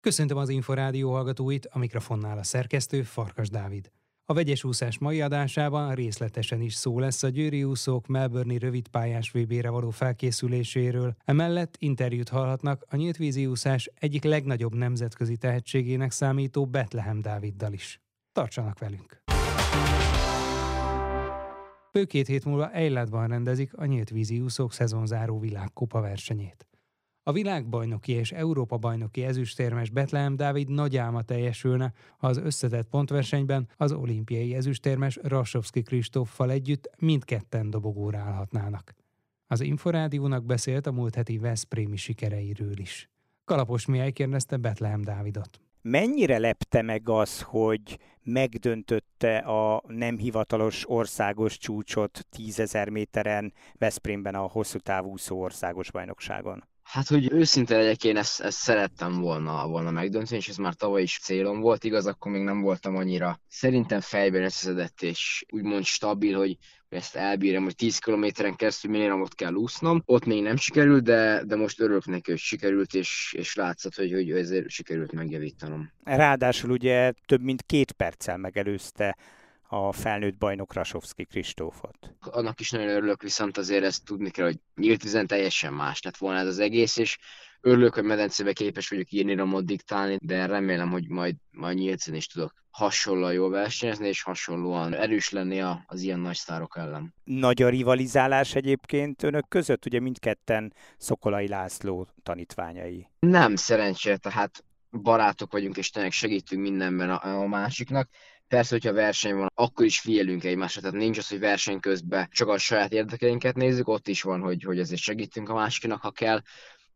Köszöntöm az Inforádió hallgatóit, a mikrofonnál a szerkesztő Farkas Dávid. A vegyes úszás mai adásában részletesen is szó lesz a győri úszók Melbourne-i rövidpályás VB-re való felkészüléséről. Emellett interjút hallhatnak a nyíltvízi úszás egyik legnagyobb nemzetközi tehetségének számító Betlehem Dáviddal is. Tartsanak velünk! Ő két hét múlva Eiladban rendezik a nyíltvízi úszók szezonzáró világkupa versenyét. A világbajnoki és Európa bajnoki ezüstérmes Betlehem Dávid nagy álma teljesülne, ha az összetett pontversenyben az olimpiai ezüstérmes Rasovski Kristóffal együtt mindketten dobogóra állhatnának. Az Inforádiónak beszélt a múlt heti Veszprémi sikereiről is. Kalapos Mihály kérdezte Betlehem Dávidot. Mennyire lepte meg az, hogy megdöntötte a nem hivatalos országos csúcsot tízezer méteren Veszprémben a hosszú távú országos bajnokságon? Hát, hogy őszinte legyek, én ezt, ezt szerettem volna, volna megdönteni, és ez már tavaly is célom volt, igaz, akkor még nem voltam annyira szerintem fejben összeszedett és úgymond stabil, hogy ezt elbírjam, hogy 10 kilométeren keresztül ott kell úsznom. Ott még nem sikerült, de, de most örülök neki, hogy sikerült, és, és látszott, hogy, hogy ezért sikerült megjavítanom. Ráadásul ugye több mint két perccel megelőzte a felnőtt bajnok Rasovski Kristófot. Annak is nagyon örülök, viszont azért ezt tudni kell, hogy nyílt vizen teljesen más lett volna ez az egész, és örülök, hogy medencébe képes vagyok írni, ramot diktálni, de remélem, hogy majd, majd nyílt is tudok hasonlóan jól versenyezni, és hasonlóan erős lenni az ilyen nagy sztárok ellen. Nagy a rivalizálás egyébként önök között, ugye mindketten Szokolai László tanítványai. Nem szerencsé, tehát barátok vagyunk, és tényleg segítünk mindenben a, a másiknak. Persze, hogyha verseny van, akkor is figyelünk egymásra, tehát nincs az, hogy verseny közben csak a saját érdekeinket nézzük, ott is van, hogy, hogy ezért segítünk a másiknak, ha kell,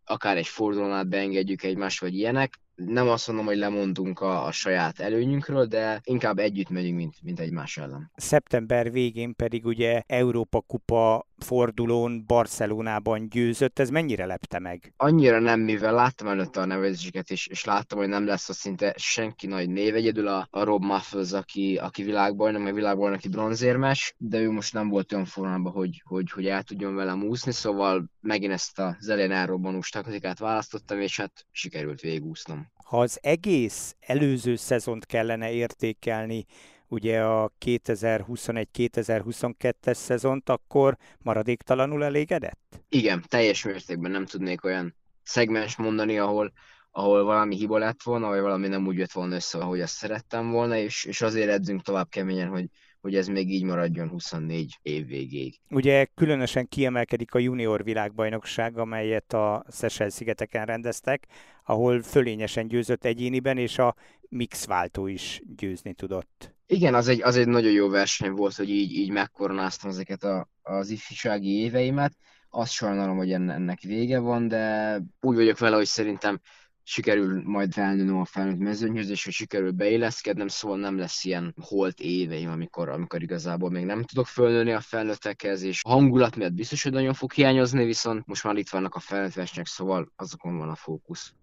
akár egy fordulón beengedjük egymást, vagy ilyenek, nem azt mondom, hogy lemondunk a, a saját előnyünkről, de inkább együtt megyünk, mint, mint egymás ellen. Szeptember végén pedig ugye Európa Kupa fordulón Barcelonában győzött, ez mennyire lepte meg? Annyira nem, mivel láttam előtte a nevezéseket, és, és láttam, hogy nem lesz a szinte senki nagy név, egyedül a, a Rob Muffles, aki, aki világbajnok, meg világbajnoki bronzérmes, de ő most nem volt olyan formában, hogy, hogy, hogy el tudjon velem úszni, szóval megint ezt az elején elrobbanós taktikát választottam, és hát sikerült végúsznom. Ha az egész előző szezont kellene értékelni, ugye a 2021-2022-es szezont, akkor maradéktalanul elégedett? Igen, teljes mértékben nem tudnék olyan szegmens mondani, ahol, ahol valami hiba lett volna, vagy valami nem úgy jött volna össze, ahogy azt szerettem volna, és, és azért edzünk tovább keményen, hogy, hogy ez még így maradjon 24 év végéig. Ugye különösen kiemelkedik a junior világbajnokság, amelyet a Seychelles szigeteken rendeztek, ahol fölényesen győzött egyéniben, és a mix váltó is győzni tudott. Igen, az egy, az egy nagyon jó verseny volt, hogy így, így megkoronáztam ezeket a, az ifjúsági éveimet. Azt sajnálom, hogy ennek vége van, de úgy vagyok vele, hogy szerintem sikerül majd felnőnöm a felnőtt mezőnyhöz, és hogy sikerül beilleszkednem, szóval nem lesz ilyen holt éveim, amikor, amikor igazából még nem tudok fölnőni a felnőttekhez, és a hangulat miatt biztos, hogy nagyon fog hiányozni, viszont most már itt vannak a felnőtt versenyek, szóval azokon van a fókusz.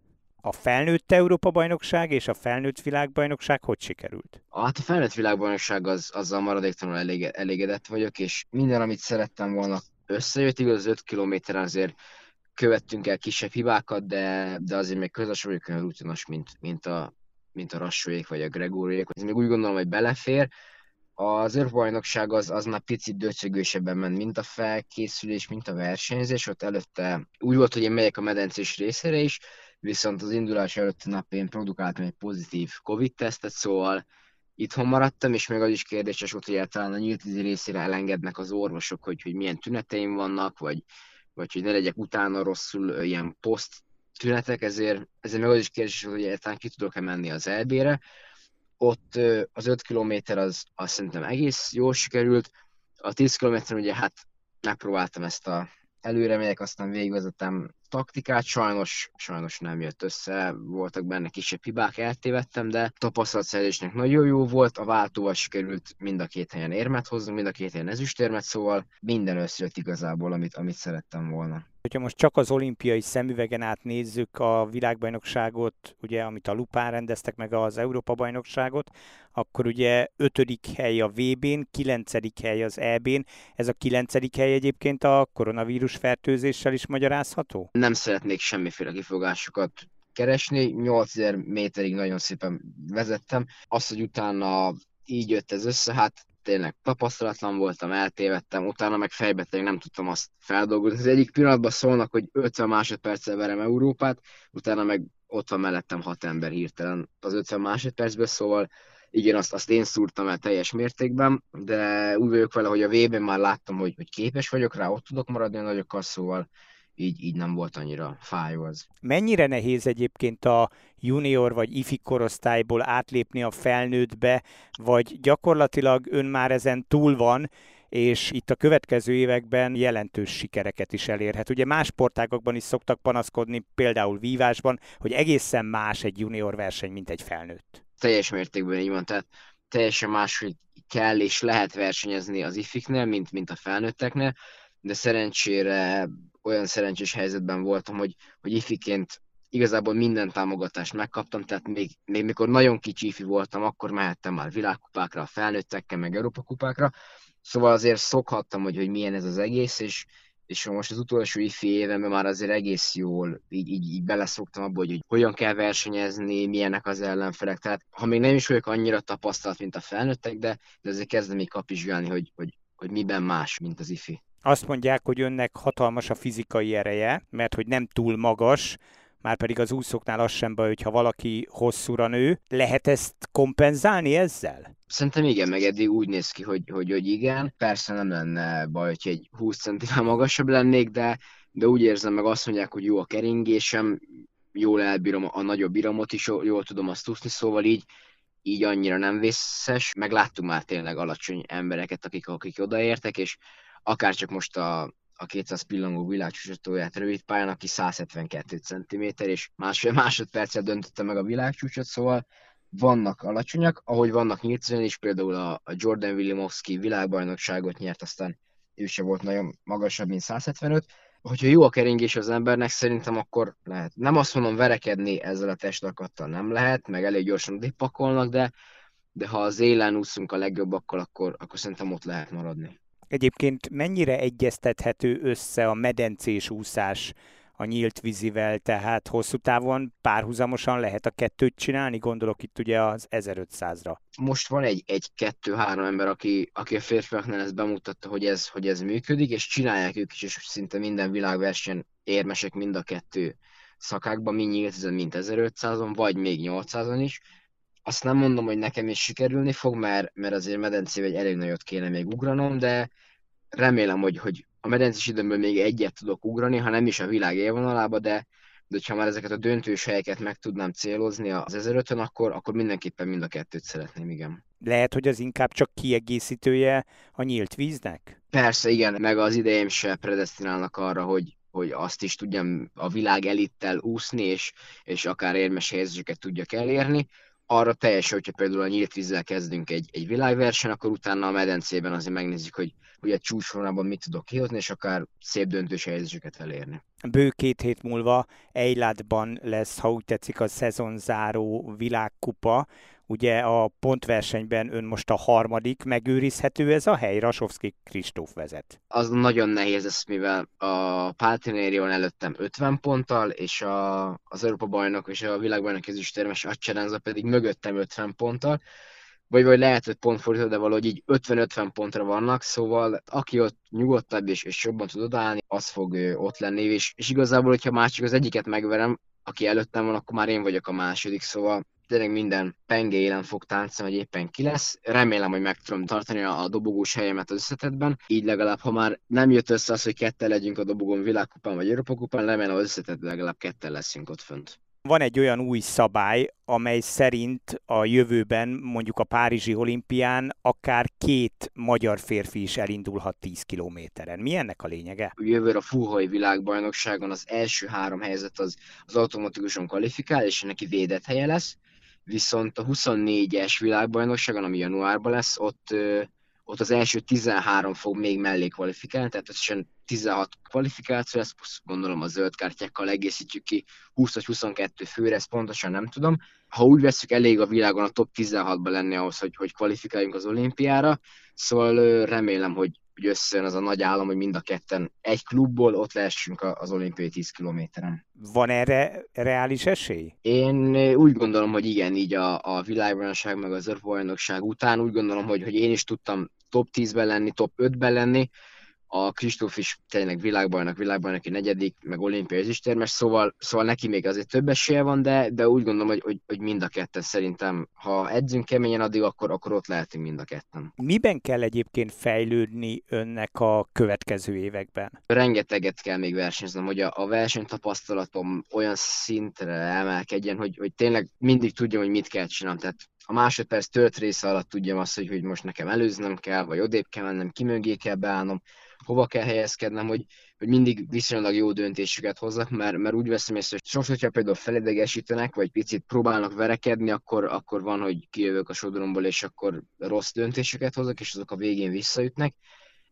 A felnőtt Európa-bajnokság és a felnőtt világbajnokság hogy sikerült? Hát a felnőtt világbajnokság az, azzal maradéktalanul elége, elégedett vagyok, és minden, amit szerettem volna összejött, igaz, az 5 kilométeren azért követtünk el kisebb hibákat, de, de azért még közös vagyok olyan rutinos, mint, mint a, mint a Rassóék vagy a Gregóriék. Ez még úgy gondolom, hogy belefér. Az bajnokság az, az már picit döcögősebben ment, mint a felkészülés, mint a versenyzés. Ott előtte úgy volt, hogy én megyek a medencés részére is, viszont az indulás előtti nap én produkáltam egy pozitív Covid-tesztet, szóval itthon maradtam, és még az is kérdéses volt, hogy általán a nyílt vízi részére elengednek az orvosok, hogy, hogy milyen tüneteim vannak, vagy, vagy hogy ne legyek utána rosszul ilyen poszt tünetek, ezért, ezért meg az is kérdés, hogy egyáltalán ki tudok-e menni az elbére. Ott az 5 km az, az szerintem egész jól sikerült, a 10 km ugye hát megpróbáltam ezt a előre megyek, aztán végigvezetem taktikát, sajnos, sajnos nem jött össze, voltak benne kisebb hibák, eltévedtem, de tapasztalatszerzésnek nagyon jó volt, a váltóval sikerült mind a két helyen érmet hozni, mind a két helyen ezüstérmet, szóval minden összejött igazából, amit, amit szerettem volna. Hogyha most csak az olimpiai szemüvegen át nézzük a világbajnokságot, ugye, amit a Lupán rendeztek meg az Európa-bajnokságot, akkor ugye ötödik hely a VB-n, kilencedik hely az EB-n. Ez a kilencedik hely egyébként a koronavírus fertőzéssel is magyarázható? Nem szeretnék semmiféle kifogásokat keresni, 8000 méterig nagyon szépen vezettem. Az, hogy utána így jött ez össze, hát tényleg tapasztalatlan voltam, eltévedtem, utána meg fejbe nem tudtam azt feldolgozni. Az egyik pillanatban szólnak, hogy 50 másodperccel verem Európát, utána meg ott van mellettem hat ember hirtelen az 50 másodpercből, szóval igen, azt, azt én szúrtam el teljes mértékben, de úgy vagyok vele, hogy a V-ben már láttam, hogy, hogy képes vagyok rá, ott tudok maradni a nagyokkal, szóval így, így nem volt annyira fájó az. Mennyire nehéz egyébként a junior vagy ifi korosztályból átlépni a felnőttbe, vagy gyakorlatilag ön már ezen túl van, és itt a következő években jelentős sikereket is elérhet. Ugye más sportágokban is szoktak panaszkodni, például vívásban, hogy egészen más egy junior verseny, mint egy felnőtt. Teljes mértékben így van, tehát teljesen más, hogy kell és lehet versenyezni az ifiknél, mint, mint a felnőtteknél, de szerencsére olyan szerencsés helyzetben voltam, hogy, hogy ifiként igazából minden támogatást megkaptam, tehát még, még mikor nagyon kicsi ifi voltam, akkor mehettem már világkupákra, a felnőttekkel, meg Európa kupákra, szóval azért szokhattam, hogy, hogy milyen ez az egész, és, és most az utolsó ifi évemben már azért egész jól így, így, így beleszoktam abba, hogy, hogy hogyan kell versenyezni, milyenek az ellenfelek. Tehát ha még nem is vagyok annyira tapasztalt, mint a felnőttek, de, de azért kezdem még kapizsgálni, hogy, hogy, hogy miben más, mint az ifi. Azt mondják, hogy önnek hatalmas a fizikai ereje, mert hogy nem túl magas, már pedig az úszóknál az sem baj, hogyha valaki hosszúra nő. Lehet ezt kompenzálni ezzel? Szerintem igen, meg eddig úgy néz ki, hogy, hogy, hogy igen. Persze nem lenne baj, hogy egy 20 centivel magasabb lennék, de, de úgy érzem meg azt mondják, hogy jó a keringésem, jól elbírom a nagyobb iramot is, jól tudom azt úszni, szóval így, így annyira nem vészes. Meg láttunk már tényleg alacsony embereket, akik, akik odaértek, és akár csak most a, a 200 pillangó világcsúcsatóját rövid pályán, aki 172 cm, és másfél másodpercet döntötte meg a világcsúcsot, szóval vannak alacsonyak, ahogy vannak nyílcően is, például a, Jordan Williamowski világbajnokságot nyert, aztán ő se volt nagyon magasabb, mint 175. Hogyha jó a keringés az embernek, szerintem akkor lehet. Nem azt mondom, verekedni ezzel a testakattal nem lehet, meg elég gyorsan dipakolnak, de, de ha az élen úszunk a legjobbakkal, akkor, akkor szerintem ott lehet maradni. Egyébként mennyire egyeztethető össze a medencés úszás a nyílt vízivel, tehát hosszú távon párhuzamosan lehet a kettőt csinálni, gondolok itt ugye az 1500-ra. Most van egy, egy kettő, három ember, aki, aki a férfiaknál ezt bemutatta, hogy ez, hogy ez működik, és csinálják ők is, és szinte minden világversenyen érmesek mind a kettő szakákban, mind nyílt mint 1500-on, vagy még 800-on is, azt nem mondom, hogy nekem is sikerülni fog, mert, mert azért medencébe egy elég nagyot kéne még ugranom, de remélem, hogy, hogy a medencés időmben még egyet tudok ugrani, ha nem is a világ élvonalába, de, de ha már ezeket a döntős helyeket meg tudnám célozni az 1005 akkor, akkor mindenképpen mind a kettőt szeretném, igen. Lehet, hogy az inkább csak kiegészítője a nyílt víznek? Persze, igen, meg az ideim se predestinálnak arra, hogy, hogy azt is tudjam a világ elittel úszni, és, és akár érmes helyzeteket tudjak elérni arra teljesen, hogyha például a nyílt vízzel kezdünk egy, egy világverseny, akkor utána a medencében azért megnézzük, hogy, egy csúcsvonalban mit tudok kihozni, és akár szép döntős helyzeteket elérni. Bő két hét múlva Eilátban lesz, ha úgy tetszik, a szezonzáró világkupa. Ugye a pontversenyben ön most a harmadik, megőrizhető ez a hely, Rasovszki Kristóf vezet. Az nagyon nehéz ez, mivel a Páltinérion előttem 50 ponttal, és a, az Európa bajnok és a világbajnok ezüstérmes Acserenza pedig mögöttem 50 ponttal, vagy, vagy lehet, hogy pont fordítva, de valahogy így 50-50 pontra vannak, szóval aki ott nyugodtabb és, és jobban tud odaállni, az fog ott lenni, és, és igazából, hogyha már csak az egyiket megverem, aki előttem van, akkor már én vagyok a második, szóval tényleg minden penge élen fog táncolni, hogy éppen ki lesz. Remélem, hogy meg tudom tartani a, dobogós helyemet az összetetben. Így legalább, ha már nem jött össze az, hogy ketten legyünk a dobogón világkupán vagy Európa kupán, remélem az összetetben legalább ketten leszünk ott fönt. Van egy olyan új szabály, amely szerint a jövőben, mondjuk a Párizsi olimpián, akár két magyar férfi is elindulhat 10 kilométeren. Mi ennek a lényege? Jövőre a Fuhai világbajnokságon az első három helyzet az, az automatikusan kvalifikál, és neki védett helye lesz viszont a 24-es világbajnokságon, ami januárban lesz, ott, ott az első 13 fog még mellé kvalifikálni, tehát összesen 16 kvalifikáció lesz, plusz gondolom a zöld kártyákkal egészítjük ki 20 vagy 22 főre, ezt pontosan nem tudom. Ha úgy veszük, elég a világon a top 16-ban lenni ahhoz, hogy, hogy kvalifikáljunk az olimpiára, szóval remélem, hogy hogy összejön az a nagy állam, hogy mind a ketten egy klubból ott lehessünk az olimpiai 10 kilométeren. Van erre reális esély? Én úgy gondolom, hogy igen, így a, a világbajnokság meg az bajnokság után úgy gondolom, hogy, hogy én is tudtam top 10-ben lenni, top 5-ben lenni, a Kristóf is tényleg világbajnok, világbajnoki negyedik, meg olimpiai ezüstérmes, szóval, szóval neki még azért több esélye van, de, de úgy gondolom, hogy, hogy, hogy mind a ketten szerintem, ha edzünk keményen addig, akkor, akkor ott lehetünk mind a ketten. Miben kell egyébként fejlődni önnek a következő években? Rengeteget kell még versenyznem, hogy a, a versenytapasztalatom olyan szintre emelkedjen, hogy, hogy tényleg mindig tudjam, hogy mit kell csinálnom. Tehát a másodperc tört része alatt tudjam azt, hogy, hogy most nekem előznem kell, vagy odébb kell mennem, ki mögé kell beállnom, hova kell helyezkednem, hogy, hogy mindig viszonylag jó döntésüket hozzak, mert, mert úgy veszem észre, hogy sokszor, hogyha például felidegesítenek, vagy picit próbálnak verekedni, akkor, akkor van, hogy kijövök a sodromból, és akkor rossz döntéseket hozok, és azok a végén visszaütnek.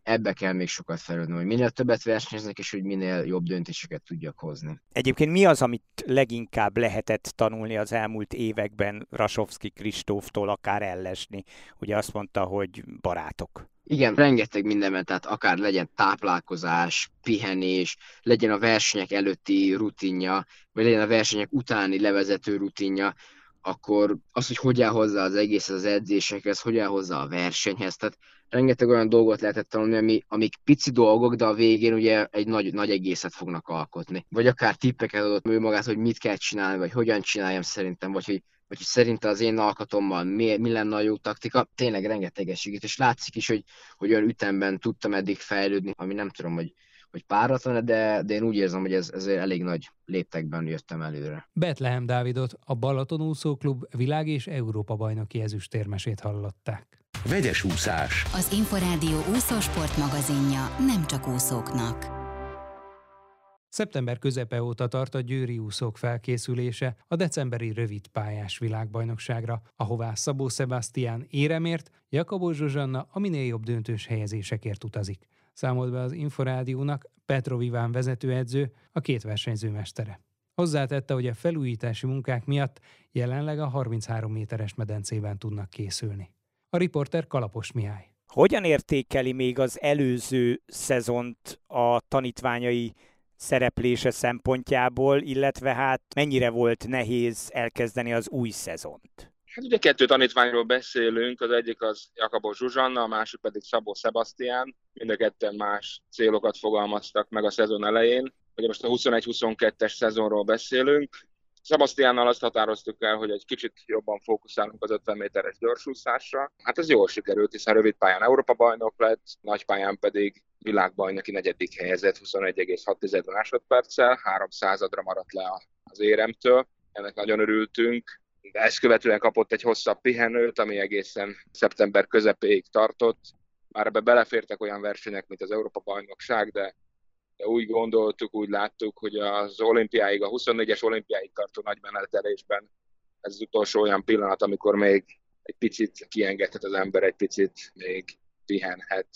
Ebbe kell még sokat fejlődni, hogy minél többet versenyeznek, és hogy minél jobb döntéseket tudjak hozni. Egyébként mi az, amit leginkább lehetett tanulni az elmúlt években Rasovski Kristóftól, akár ellesni? Ugye azt mondta, hogy barátok. Igen, rengeteg mindenben, tehát akár legyen táplálkozás, pihenés, legyen a versenyek előtti rutinja, vagy legyen a versenyek utáni levezető rutinja, akkor az, hogy hogy áll hozzá az egész az edzésekhez, hogy áll hozzá a versenyhez, tehát rengeteg olyan dolgot lehetett tanulni, ami, amik pici dolgok, de a végén ugye egy nagy, nagy egészet fognak alkotni. Vagy akár tippeket adott ő magát, hogy mit kell csinálni, vagy hogyan csináljam szerintem, vagy hogy vagy hogy szerinte az én alkatommal mi, mi lenne a jó taktika, tényleg rengeteges segít, és látszik is, hogy, hogy olyan ütemben tudtam eddig fejlődni, ami nem tudom, hogy, hogy páratlan, de, de én úgy érzem, hogy ez, ez elég nagy léptekben jöttem előre. Betlehem Dávidot, a Balaton úszóklub világ és Európa bajnoki ezüstérmesét hallották. Vegyes úszás. Az Inforádió úszósport magazinja nem csak úszóknak. Szeptember közepe óta tart a győri úszók felkészülése a decemberi rövid pályás világbajnokságra, ahová Szabó Sebastian éremért, Jakabó Zsuzsanna a minél jobb döntős helyezésekért utazik. Számolt be az Inforádiónak Petrov Iván vezetőedző, a két versenyző mestere. Hozzátette, hogy a felújítási munkák miatt jelenleg a 33 méteres medencében tudnak készülni. A riporter Kalapos Mihály. Hogyan értékeli még az előző szezont a tanítványai szereplése szempontjából, illetve hát mennyire volt nehéz elkezdeni az új szezont? Hát ugye kettő tanítványról beszélünk, az egyik az Jakabos Zsuzsanna, a másik pedig Szabó Sebastian. Mind a ketten más célokat fogalmaztak meg a szezon elején. Ugye most a 21-22-es szezonról beszélünk. Sebastiánnal azt határoztuk el, hogy egy kicsit jobban fókuszálunk az 50 méteres gyorsúszásra. Hát ez jól sikerült, hiszen rövid pályán Európa bajnok lett, nagy pályán pedig világbajnoki negyedik helyezett 21,6 másodperccel, 300-ra maradt le az éremtől. Ennek nagyon örültünk. Ezt követően kapott egy hosszabb pihenőt, ami egészen szeptember közepéig tartott. Már ebbe belefértek olyan versenyek, mint az Európa bajnokság, de de úgy gondoltuk, úgy láttuk, hogy az olimpiáig, a 24-es olimpiáig tartó nagy menetelésben ez az utolsó olyan pillanat, amikor még egy picit kiengedhet az ember, egy picit még pihenhet,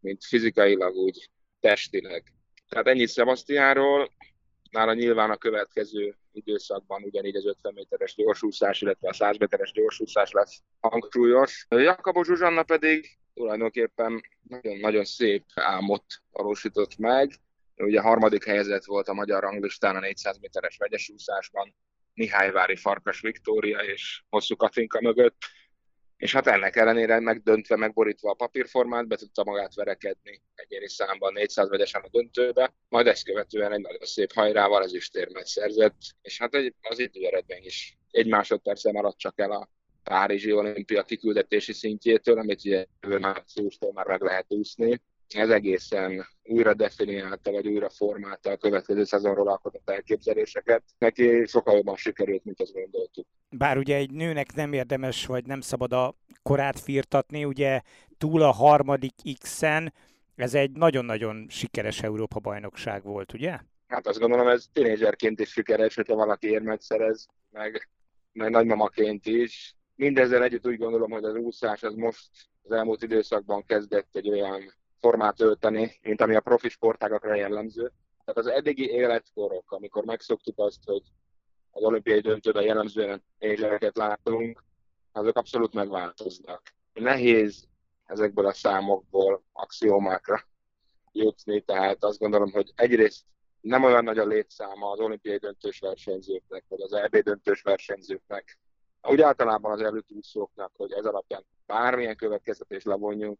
mint fizikailag, úgy testileg. Tehát ennyit Sebastiánról, nála nyilván a következő időszakban ugyanígy az 50 méteres gyorsúszás, illetve a 100 méteres gyorsúszás lesz hangsúlyos. Jakabos Zsuzsanna pedig tulajdonképpen nagyon-nagyon szép álmot valósított meg. Ugye harmadik helyzet volt a magyar ranglistán a 400 méteres vegyesúszásban, Mihályvári Farkas Viktória és Hosszú Katinka mögött, és hát ennek ellenére megdöntve, megborítva a papírformát, be tudta magát verekedni egyéni számban 400 vegyesen a döntőbe, majd ezt követően egy nagyon szép hajrával ez is térmet szerzett, és hát egy, az idő eredmény is. Egy másodperccel maradt csak el a Párizsi olimpia kiküldetési szintjétől, amit ugye márciustól már meg lehet úszni ez egészen újra definiálta, vagy újra formálta a következő szezonról alkotott elképzeléseket. Neki sokkal jobban sikerült, mint azt gondoltuk. Bár ugye egy nőnek nem érdemes, vagy nem szabad a korát firtatni, ugye túl a harmadik X-en, ez egy nagyon-nagyon sikeres Európa-bajnokság volt, ugye? Hát azt gondolom, ez tínézserként is sikeres, hogyha valaki érmet szerez, meg, meg nagymamaként is. Mindezzel együtt úgy gondolom, hogy az úszás az most az elmúlt időszakban kezdett egy olyan formát ölteni, mint ami a profi sportágakra jellemző. Tehát az eddigi életkorok, amikor megszoktuk azt, hogy az olimpiai döntőben jellemzően ézsereket látunk, azok abszolút megváltoznak. Nehéz ezekből a számokból axiomákra jutni, tehát azt gondolom, hogy egyrészt nem olyan nagy a létszáma az olimpiai döntős versenyzőknek, vagy az EB döntős versenyzőknek, úgy általában az előtúszóknak, hogy ez alapján bármilyen következtetés levonjunk,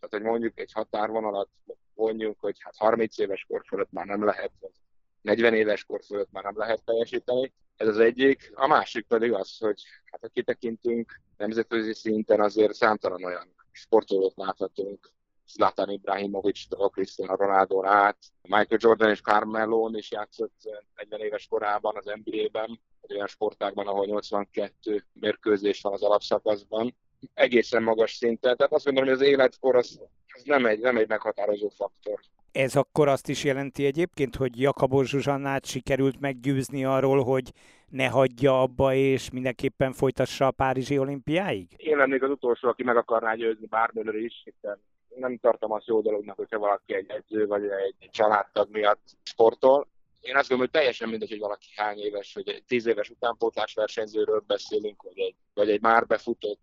tehát hogy mondjuk egy határvonalat vonjunk, hogy hát 30 éves kor fölött már nem lehet, vagy 40 éves kor fölött már nem lehet teljesíteni. Ez az egyik. A másik pedig az, hogy hát ha kitekintünk nemzetközi szinten azért számtalan olyan sportolót láthatunk, Zlatan Ibrahimovic-tól Cristiano ronaldo át. Michael Jordan és Carmelo is játszott 40 éves korában az NBA-ben, olyan sportákban, ahol 82 mérkőzés van az alapszakaszban. Egészen magas szinten. Tehát azt mondom, hogy az életkor az, az nem, egy, nem egy meghatározó faktor. Ez akkor azt is jelenti egyébként, hogy Jakabos Zsuzsannát sikerült meggyőzni arról, hogy ne hagyja abba, és mindenképpen folytassa a Párizsi olimpiáig? Én lennék az utolsó, aki meg akarná győzni bármilyen is, hiszen nem tartom azt jó dolognak, hogyha valaki egy edző vagy egy családtag miatt sportol. Én azt gondolom, hogy teljesen mindegy, hogy valaki hány éves, hogy egy tíz éves utánpótlás versenyzőről beszélünk, vagy egy, vagy egy már befutott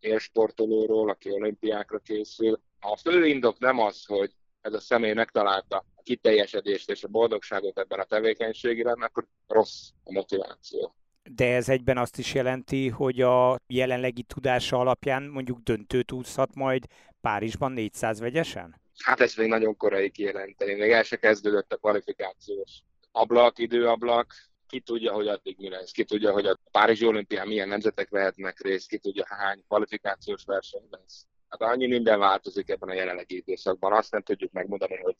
élsportolóról, aki olimpiákra készül. A fő indok nem az, hogy ez a személy megtalálta a kiteljesedést és a boldogságot ebben a tevékenységében, akkor rossz a motiváció. De ez egyben azt is jelenti, hogy a jelenlegi tudása alapján mondjuk döntőt úszhat majd Párizsban 400 vegyesen? Hát ez még nagyon korai kijelenteni, még el se kezdődött a kvalifikációs ablak, időablak, ki tudja, hogy addig mi lesz, ki tudja, hogy a Párizsi olimpián milyen nemzetek vehetnek részt, ki tudja, hány kvalifikációs verseny lesz. Hát annyi minden változik ebben a jelenlegi időszakban. Azt nem tudjuk megmondani, hogy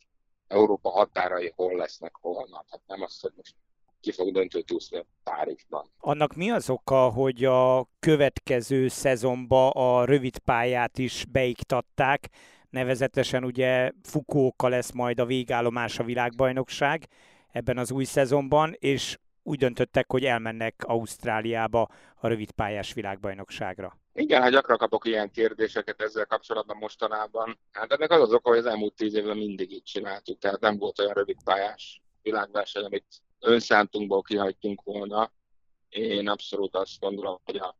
Európa határai hol lesznek holnap. Hát nem azt, hogy most ki fog döntőt úszni Párizsban. Annak mi az oka, hogy a következő szezonba a rövid pályát is beiktatták, nevezetesen ugye Fukóka lesz majd a végállomás a világbajnokság ebben az új szezonban, és úgy döntöttek, hogy elmennek Ausztráliába a rövidpályás világbajnokságra. Igen, hát gyakran kapok ilyen kérdéseket ezzel kapcsolatban mostanában. Hát ennek az az oka, hogy az elmúlt tíz évben mindig így csináltuk, tehát nem volt olyan rövidpályás világverseny, amit önszántunkból kihagytunk volna. Én abszolút azt gondolom, hogy a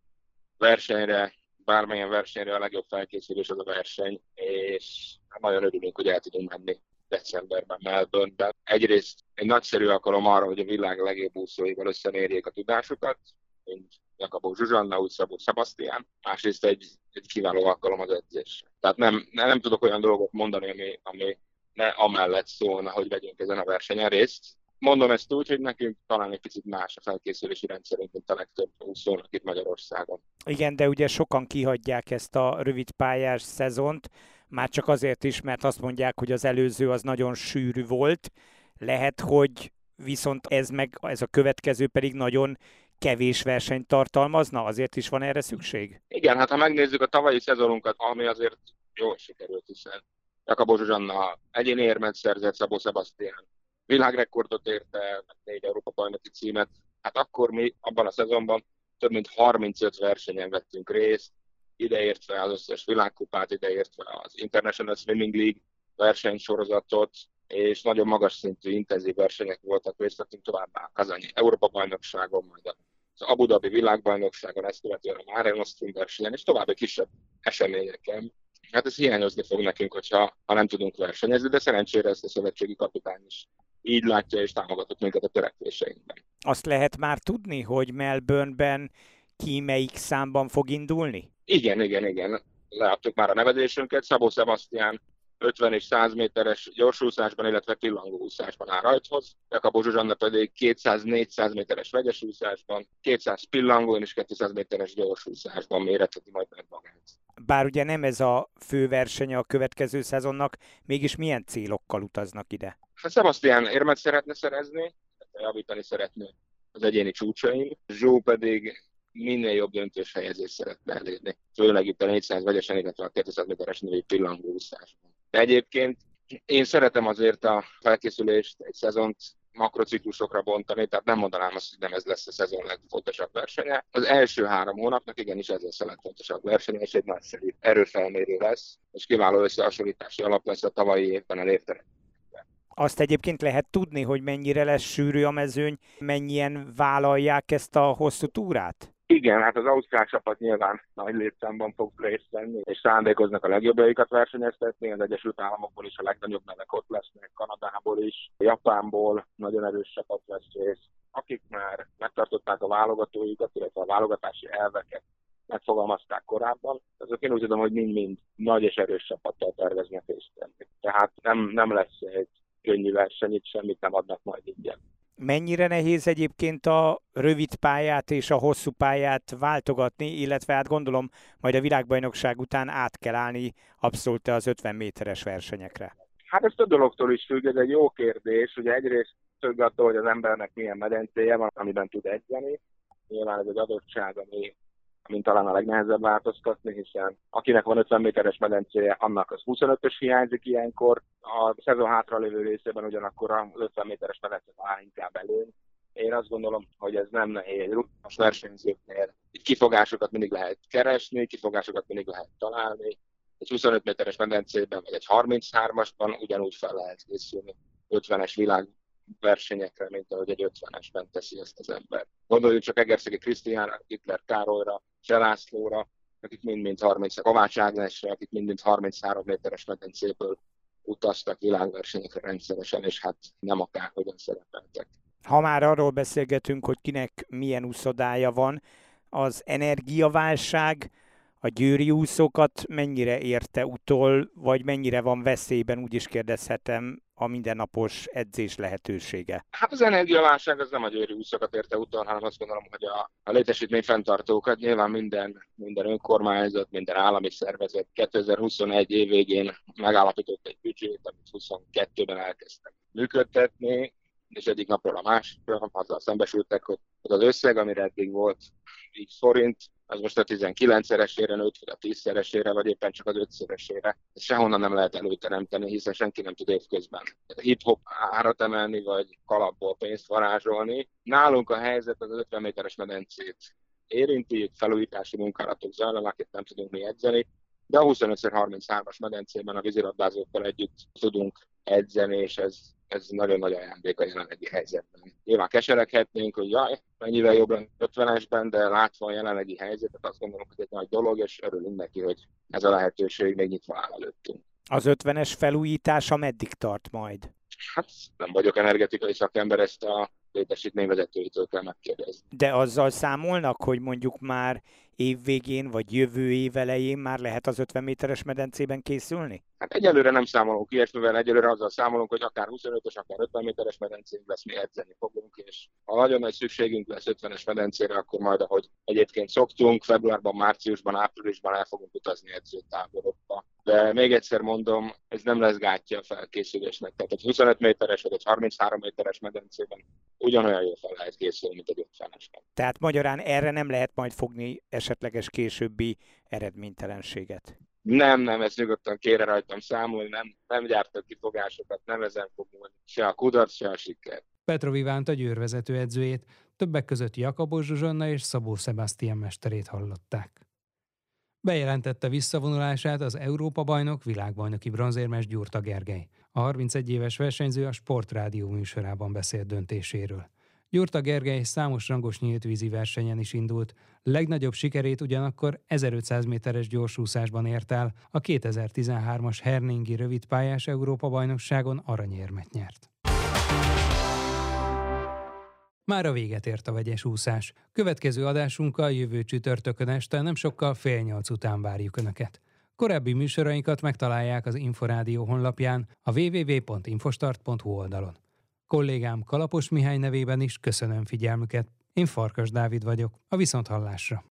versenyre, bármilyen versenyre a legjobb felkészülés az a verseny, és nagyon örülünk, hogy el tudunk menni decemberben Melbourneben. Egyrészt egy nagyszerű alkalom arra, hogy a világ legjobb úszóival összemérjék a tudásukat, mint Jakabó Zsuzsanna, úgy Szabó Sebastian, másrészt egy, egy kiváló alkalom az edzés. Tehát nem, nem, nem tudok olyan dolgot mondani, ami, ami ne amellett szólna, hogy vegyünk ezen a versenyen részt. Mondom ezt úgy, hogy nekünk talán egy picit más a felkészülési rendszerünk, mint a legtöbb úszónak itt Magyarországon. Igen, de ugye sokan kihagyják ezt a rövid pályás szezont, már csak azért is, mert azt mondják, hogy az előző az nagyon sűrű volt. Lehet, hogy viszont ez meg, ez a következő pedig nagyon kevés versenyt tartalmazna, azért is van erre szükség? Igen, hát ha megnézzük a tavalyi szezonunkat, ami azért jól sikerült, hiszen Jakabó Zsuzsanna egyéni érmet szerzett Szabó Sebastian, világrekordot érte, négy Európa bajnoki címet, hát akkor mi abban a szezonban több mint 35 versenyen vettünk részt, ideértve az összes világkupát, ideértve az International Swimming League versenysorozatot, és nagyon magas szintű, intenzív versenyek voltak, részt vettünk továbbá Kazanyi Európa bajnokságon, majd az Abu Dhabi világbajnokságon, ezt követően a Mare Nostrum versenyen, és további kisebb eseményeken. Hát ez hiányozni fog nekünk, hogyha, ha nem tudunk versenyezni, de szerencsére ezt a szövetségi kapitány is így látja és támogatott minket a törekvéseinkben. Azt lehet már tudni, hogy Melbourneben ki melyik számban fog indulni? Igen, igen, igen. Leadtuk már a nevezésünket. Szabó Sebastian 50 és 100 méteres gyorsúszásban, illetve pillangóúszásban áll rajthoz. Jakabó Zsuzsanna pedig 200-400 méteres vegyesúszásban, 200 pillangón és 200 méteres gyorsúszásban méreteti majd meg magát. Bár ugye nem ez a fő versenye a következő szezonnak, mégis milyen célokkal utaznak ide? Hát Sebastian érmet szeretne szerezni, javítani szeretne az egyéni csúcsain. Zsó pedig minél jobb döntős helyezést szeretne elérni. Főleg itt a 400 vegyesen, illetve a 200 méteres női pillangóúszásban. De egyébként én szeretem azért a felkészülést, egy szezont makrociklusokra bontani, tehát nem mondanám azt, hogy nem ez lesz a szezon legfontosabb versenye. Az első három hónapnak igenis ez lesz a legfontosabb verseny, és egy nagyszerű erőfelmérő lesz, és kiváló összehasonlítási alap lesz a tavalyi évben elért azt egyébként lehet tudni, hogy mennyire lesz sűrű a mezőny, mennyien vállalják ezt a hosszú túrát? Igen, hát az ausztrál csapat nyilván nagy létszámban fog részt venni, és szándékoznak a legjobbjaikat versenyeztetni. Az Egyesült Államokból is a legnagyobb nevek ott lesznek, Kanadából is, Japánból nagyon erős csapat vesz részt. Akik már megtartották a válogatóikat, illetve a válogatási elveket megfogalmazták korábban, azok én úgy tudom, hogy mind-mind nagy és erős csapattal terveznek részt venni. Tehát nem, nem lesz egy könnyű verseny, itt semmit nem adnak majd ingyen. Mennyire nehéz egyébként a rövid pályát és a hosszú pályát váltogatni, illetve hát gondolom majd a világbajnokság után át kell állni abszolút az 50 méteres versenyekre. Hát ez több dologtól is függ, ez egy jó kérdés. Ugye egyrészt függ attól, hogy az embernek milyen medencéje van, amiben tud edzeni. Nyilván ez egy adottság, ami mint talán a legnehezebb változtatni, hiszen akinek van 50 méteres medencéje, annak az 25-ös hiányzik ilyenkor. A szezon hátralévő részében ugyanakkor az 50 méteres medence áll inkább előny. Én azt gondolom, hogy ez nem nehéz. Most versenyzőknél kifogásokat mindig lehet keresni, kifogásokat mindig lehet találni. Egy 25 méteres medencében, vagy egy 33-asban ugyanúgy fel lehet készülni 50-es világ versenyekre, mint ahogy egy 50-esben teszi ezt az ember. Gondoljunk csak Egerszegi Krisztiánra, Hitler Károlyra, Cselászlóra, akik mind-mind 30, Kovács Ágnesre, akik mind-mind 33 méteres medencéből utaztak világversenyekre rendszeresen, és hát nem akárhogyan szerepeltek. Ha már arról beszélgetünk, hogy kinek milyen úszodája van, az energiaválság a győri úszókat mennyire érte utol, vagy mennyire van veszélyben, úgy is kérdezhetem, a mindennapos edzés lehetősége? Hát az energiaválság az nem a győri úszokat érte utol, hanem azt gondolom, hogy a, a létesítmény fenntartókat nyilván minden, minden önkormányzat, minden állami szervezet 2021 év végén megállapított egy büdzsét, amit 22-ben elkezdtek működtetni, és egyik napról a másikra azzal szembesültek, hogy az összeg, amire eddig volt x forint, az most a 19-szeresére nőtt, vagy a 10-szeresére, vagy éppen csak az 5-szeresére. Ezt sehonnan nem lehet előteremteni, hiszen senki nem tud évközben hip-hop árat emelni, vagy kalapból pénzt varázsolni. Nálunk a helyzet az 50 méteres medencét érinti, felújítási munkálatok zajlanak, itt nem tudunk mi edzeni, de a 25x33-as medencében a vízilabdázókkal együtt tudunk edzeni, és ez ez nagyon nagy ajándék a jelenlegi helyzetben. Nyilván kesereghetnénk, hogy jaj, mennyivel jobb lenne 50-esben, de látva a jelenlegi helyzetet, azt gondolom, hogy egy nagy dolog, és örülünk neki, hogy ez a lehetőség még nyitva áll előttünk. Az 50-es felújítása meddig tart majd? Hát nem vagyok energetikai szakember, ezt a létesítményvezetőitől kell megkérdezni. De azzal számolnak, hogy mondjuk már évvégén vagy jövő év elején már lehet az 50 méteres medencében készülni? Hát egyelőre nem számolunk ilyesmivel, egyelőre azzal számolunk, hogy akár 25-ös, akár 50 méteres medencénk lesz, mi edzeni fogunk, és ha nagyon nagy szükségünk lesz 50-es medencére, akkor majd, ahogy egyébként szoktunk, februárban, márciusban, áprilisban el fogunk utazni edzőtáborokba. De még egyszer mondom, ez nem lesz gátja a felkészülésnek. Tehát egy 25 méteres vagy egy 33 méteres medencében ugyanolyan jól fel lehet készülni, mint egy 50-esben. Tehát magyarán erre nem lehet majd fogni esetleges későbbi eredménytelenséget? Nem, nem, ezt nyugodtan kére rajtam számolni, nem, nem gyártok kifogásokat, nem ezen fog múlni. Se a kudarc, se a siker. Petrov Ivánt a győrvezető edzőjét, többek között Jakabos Zsuzsanna és Szabó Sebastian mesterét hallották. Bejelentette visszavonulását az Európa-bajnok, világbajnoki bronzérmes Gyurta Gergely. A 31 éves versenyző a Sportrádió műsorában beszélt döntéséről. Gyurta Gergely számos rangos nyíltvízi versenyen is indult, legnagyobb sikerét ugyanakkor 1500 méteres gyorsúszásban ért el, a 2013-as Herningi rövidpályás Európa-bajnokságon aranyérmet nyert. Már a véget ért a vegyes úszás. Következő adásunkkal jövő csütörtökön este nem sokkal fél nyolc után várjuk Önöket. Korábbi műsorainkat megtalálják az Inforádió honlapján, a www.infostart.hu oldalon. Kollégám Kalapos Mihály nevében is köszönöm figyelmüket. Én Farkas Dávid vagyok, a Viszonthallásra.